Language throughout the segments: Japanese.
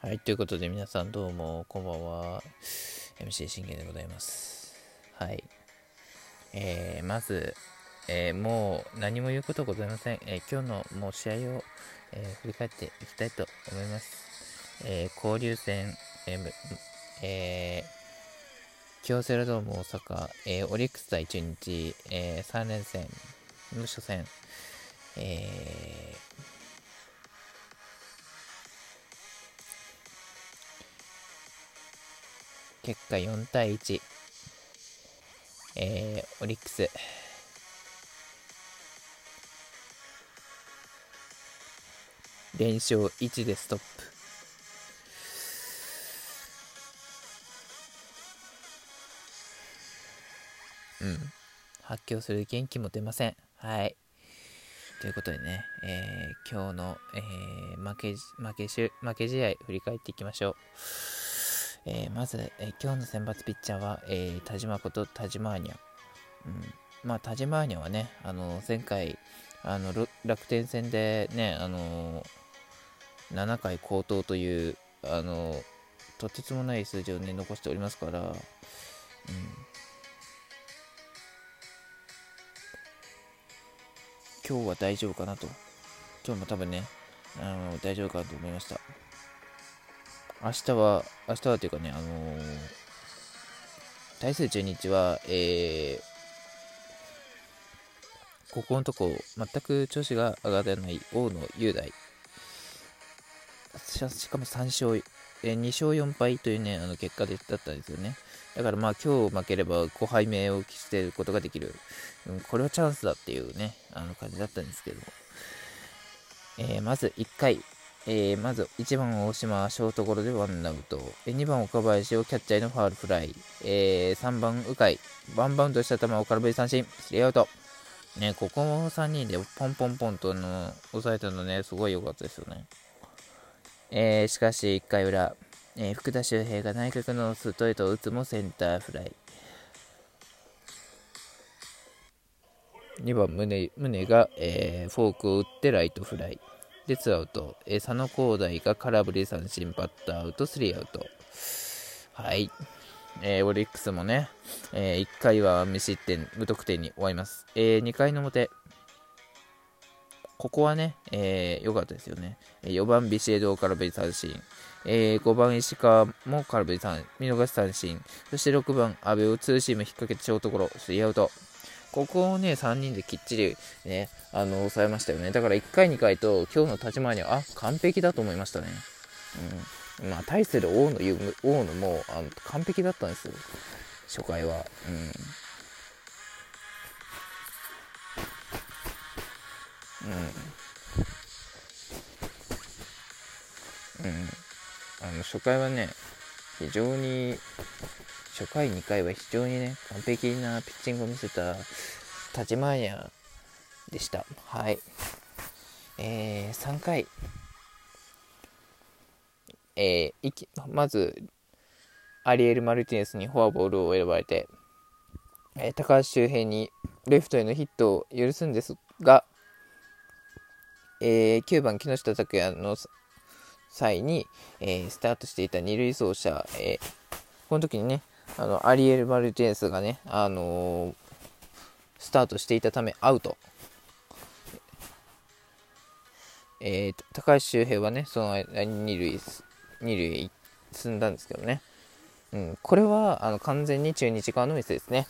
はい、ということで皆さんどうもこんばんは。MC 信玄でございます。はい。えー、まず、えー、もう何も言うことございません。えー、今日のもう試合を、え振り返っていきたいと思います。え交流戦、ええ京セラドーム大阪、えオリックス対中日、え3連戦の初戦、えー結果4対1。えー、オリックス。連勝1でストップ。うん。発狂する元気も出ません。はい。ということでね、えー、今日の、えー、負け、負けし、負け試合振り返っていきましょう。えー、まず、えー、今日の選抜ピッチャーは、えー、田島こと田島アニャ。うん、まあ、田島アニャはね、あの前回あの楽天戦でね、あの7回高騰という、あのとてつもない数字を、ね、残しておりますから、うん、今日は大丈夫かなと。今日も多分ね、あの大丈夫かなと思いました。明日は、明日はというかね、あのー、対する中日は、えー、ここのとこ、全く調子が上がらない大野雄大。しかも3勝、えー、2勝4敗というね、あの結果だったんですよね。だからまあ今日負ければ5敗目を期してることができる。うん、これはチャンスだっていうね、あの感じだったんですけども。えー、まず1回、えー、まず1番大島、ショートゴロでワンアウト。2番岡林をキャッチャーのファールフライ。えー、3番鵜飼、ワンバウンドした球を空振り三振、スリーアウト。ね、ここも3人でポンポンポンとの抑えたのね、すごい良かったですよね。えー、しかし1回裏、えー、福田周平が内角のストレートを打つもセンターフライ。2番宗宗が、えー、フォークを打ってライトフライ。で、ツーアウト。えー、佐野皓大が空振り三振、バッターアウト、スリーアウト。はい。えー、オリックスもね、えー、1回は無失点、無得点に終わります。えー、2回の表、ここはね、えー、良かったですよね。4番ビシエド空振り三振、えー、5番石川も空振り三見逃し三振、そして6番阿部をツーシーム引っ掛けてショートゴロ、スリーアウト。ここをね、3人できっちりね、あの、抑えましたよね。だから1回、2回と今日の立ち回りは、あ、完璧だと思いましたね。うん。まあ、対する王の言う、王のもあの完璧だったんですよ。初回は。うん。うん。うん。あの、初回はね、非常に初回2回は非常にね、完璧なピッチングを見せた立花屋でした。はい。えー、3回、えー、まず、アリエル・マルティネスにフォアボールを選ばれて、えー、高橋周平にレフトへのヒットを許すんですが、えー、9番木下拓也の際に、えー、スタートしていた二塁走者、えー、この時にね、あのアリエル・マルティネスがね、あのー、スタートしていたためアウト。えー、高橋周平はね、その間に二塁、二塁へ進んだんですけどね。うん、これはあの完全に中日側のミスですね。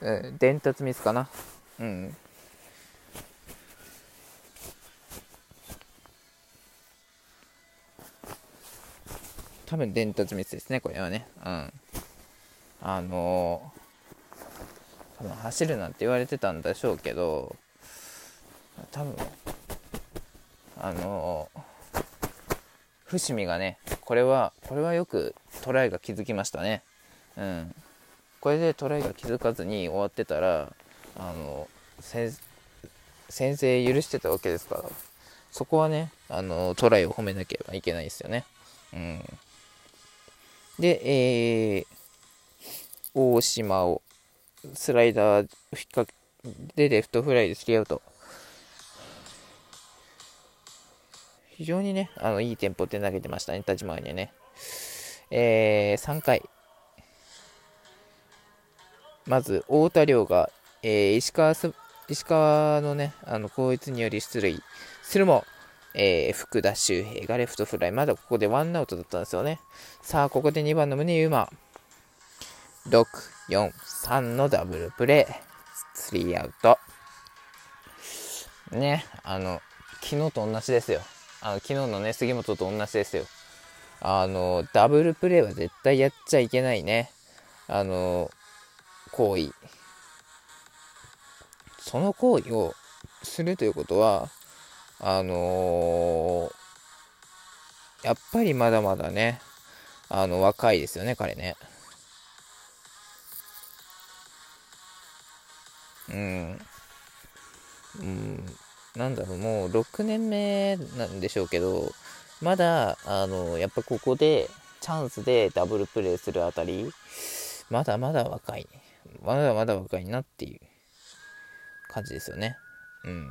うん、伝達ミスかな。うん。多分伝達ミスですね、これはね。うん。あの多分走るなんて言われてたんでしょうけど多分あの伏見がねこれはこれはよくトライが気づきましたね。うん。これでトライが気づかずに終わってたらあの先制許してたわけですからそこはねあのトライを褒めなければいけないですよね。うん。でえー大島をスライダー引っ掛けでレフトフライでスリーアウト。非常にね、あのいいテンポで投げてましたね、立ち回りにね。えー、3回。まず、太田亮が、えー、石川石川のね、あの、後逸により出塁するも、えー、福田周平がレフトフライ。まだここでワンアウトだったんですよね。さあ、ここで2番の宗優馬。6、4、3のダブルプレー。スリーアウト。ね、あの、昨日と同じですよ。あの昨日のね、杉本と同じですよ。あの、ダブルプレーは絶対やっちゃいけないね。あの、行為。その行為をするということは、あのー、やっぱりまだまだね、あの、若いですよね、彼ね。うん。うん。なんだろう、もう6年目なんでしょうけど、まだ、あの、やっぱここで、チャンスでダブルプレーするあたり、まだまだ若い、まだまだ若いなっていう感じですよね。うん。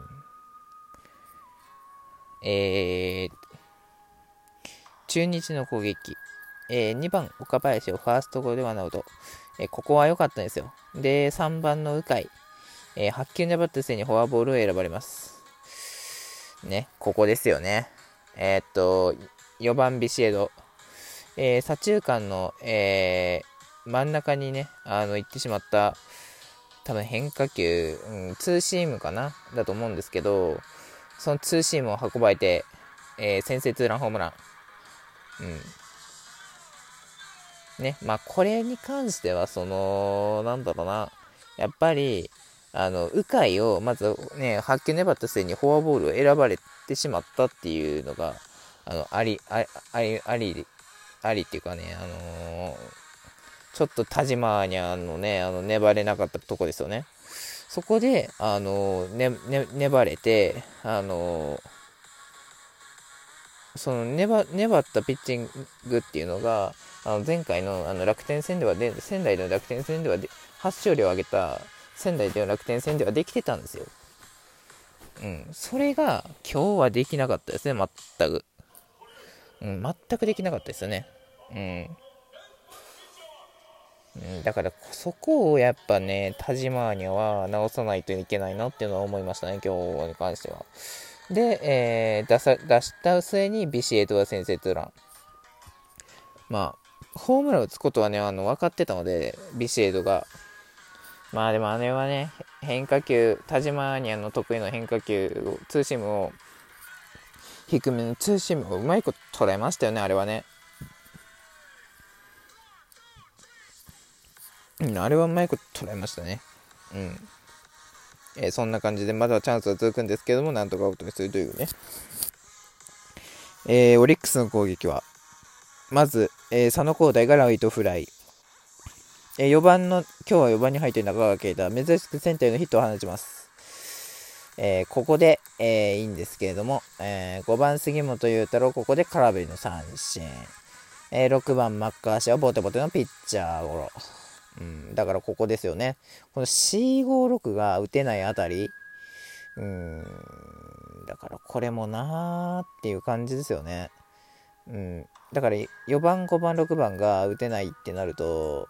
えー、中日の攻撃。えー、2番、岡林をファーストゴロでワンアウト。えー、ここは良かったんですよ。で、3番の鵜飼。えー、8球粘ってせにフォアボールを選ばれます。ね、ここですよね。えー、っと、4番ビシエド。えー、左中間の、えー、真ん中にね、あの、行ってしまった、多分変化球、うん、ツーシームかな？だと思うんですけど、そのツーシームを運ばれて、えー、先制ツーランホームラン。うん。ね、まあ、これに関しては、その、なんだろうな、やっぱり、あの、鵜飼を、まずね、発球粘った末にフォアボールを選ばれてしまったっていうのが、あの、あり、あり、あり、ありっていうかね、あのー、ちょっと田島にあのね、あの、粘れなかったとこですよね。そこで、あのー、ね、ね、粘れて、あのー、その粘、粘ったピッチングっていうのが、あの前回のあの楽天戦ではで、仙台の楽天戦ではで初勝利を挙げた仙台では楽天戦ではできてたんですよ。うん。それが今日はできなかったですね、全く。うん、全くできなかったですよね。うん。うん、だからそこをやっぱね、田島には直さないといけないなっていうのは思いましたね、今日に関しては。で、えー、出さ出した末にビシエドが先制ツーラン。まあ、ホームラン打つことはね、あの分かってたので、ビシエドが。まあでもあれはね、変化球、田島にあの得意の変化球、ツーシームを、低めのツーシームをうまいこと捉えましたよね、あれはね。あれはうまいこと捉えましたね。うん。えー、そんな感じで、まだチャンスは続くんですけども、なんとかアウトにするというね。えー、オリックスの攻撃は、まず、えー、佐野光大がライトフライ。えー、4番の、今日は4番に入っている中川圭太、珍しくセンターへのヒットを放ちます。えー、ここで、えー、いいんですけれども、えー、5番杉本裕太郎、ここで空振りの三振。えー、6番マッカーシーはボテボテのピッチャーゴロ。うん、だからここですよね。この C56 が打てないあたり、うん、だからこれもなーっていう感じですよね。うん、だから4番、5番、6番が打てないってなると、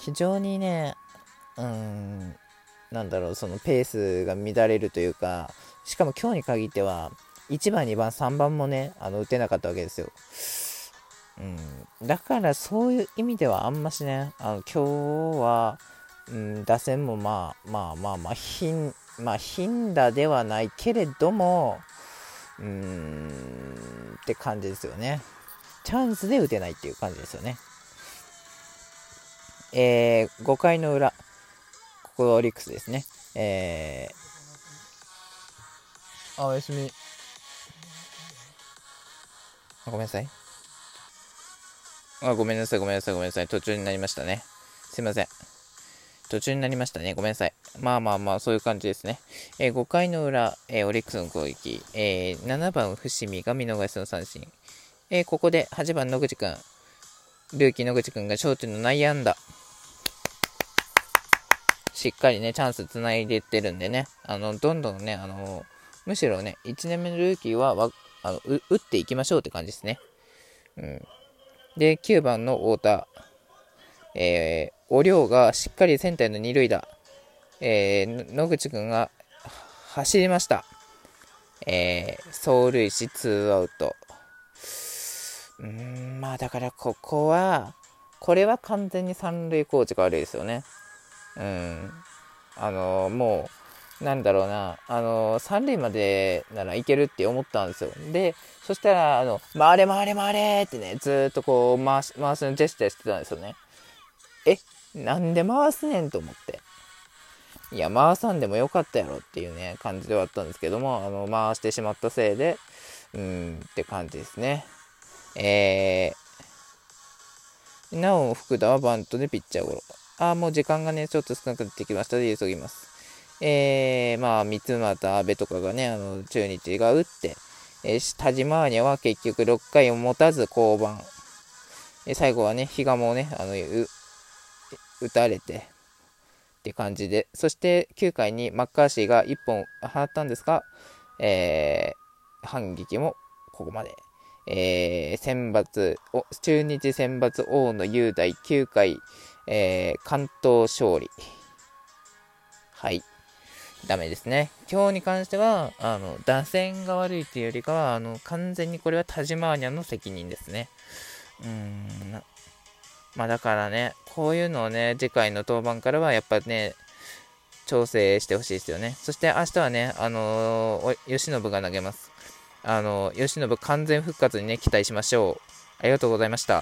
非常にね、うん、なんだろう、そのペースが乱れるというか、しかも今日に限っては、1番、2番、3番もね、あの打てなかったわけですよ。うん、だからそういう意味ではあんましね、あの今日は、うん、打線もまあまあまあまあ、頻、まあ、頻打ではないけれども、うーん、って感じですよね。チャンスで打てないっていう感じですよね。えー、5回の裏、ここオリックスですね。えー、あ、おやすみ。ごめんなさい。あ、ごめんなさい、ごめんなさい、ごめんなさい。途中になりましたね。すいません。途中になりましたね。ごめんなさい。まあまあまあ、そういう感じですね。えー、5回の裏、えー、オリックスの攻撃、えー、7番、伏見が見逃しの三振。えここで8番、野口くん。ルーキー野口くんがショートの内野安打。しっかりね、チャンスつないでいってるんでね、あの、どんどんね、あの、むしろね、1年目のルーキーはあの打っていきましょうって感じですね。うん、で、9番の太田。えー、お量がしっかりセンターの二塁打。えー、野口君が走りました。えー、走塁しツーアウト。うーん、まあだからここは、これは完全に三塁コーチが悪いですよね。うん。あの、もう、なんだろうな、あのー、三塁までならいけるって思ったんですよ。で、そしたら、あの、回れ回れ回れってね、ずっとこう回し、回すのジェスチャーしてたんですよね。え、なんで回すねんと思って。いや、回さんでもよかったやろっていうね、感じではあったんですけども、あの、回してしまったせいで、うーん、って感じですね。えー、なお、福田はバントでピッチャーゴロ。あ、もう時間がね、ちょっと少なくなってきましたで、急ぎます。えー、まあ、三俣、阿部とかがね、あの、中日が打って、えー、田島アーニャは結局6回を持たず降板。えー、最後はね、比嘉もね、あの、打たれて、って感じで、そして9回にマッカーシーが1本放ったんですが、えー、反撃もここまで。えー、選抜、中日選抜王の雄大9回、えー、関東勝利。はい。ダメですね。今日に関しては、あの、打線が悪いというよりかは、あの、完全にこれはタジマーニャの責任ですね。うーん、まあだからね、こういうのをね、次回の登板からはやっぱね、調整してほしいですよね。そして明日はね、あのー、吉信が投げます。あのー、吉信完全復活にね、期待しましょう。ありがとうございました。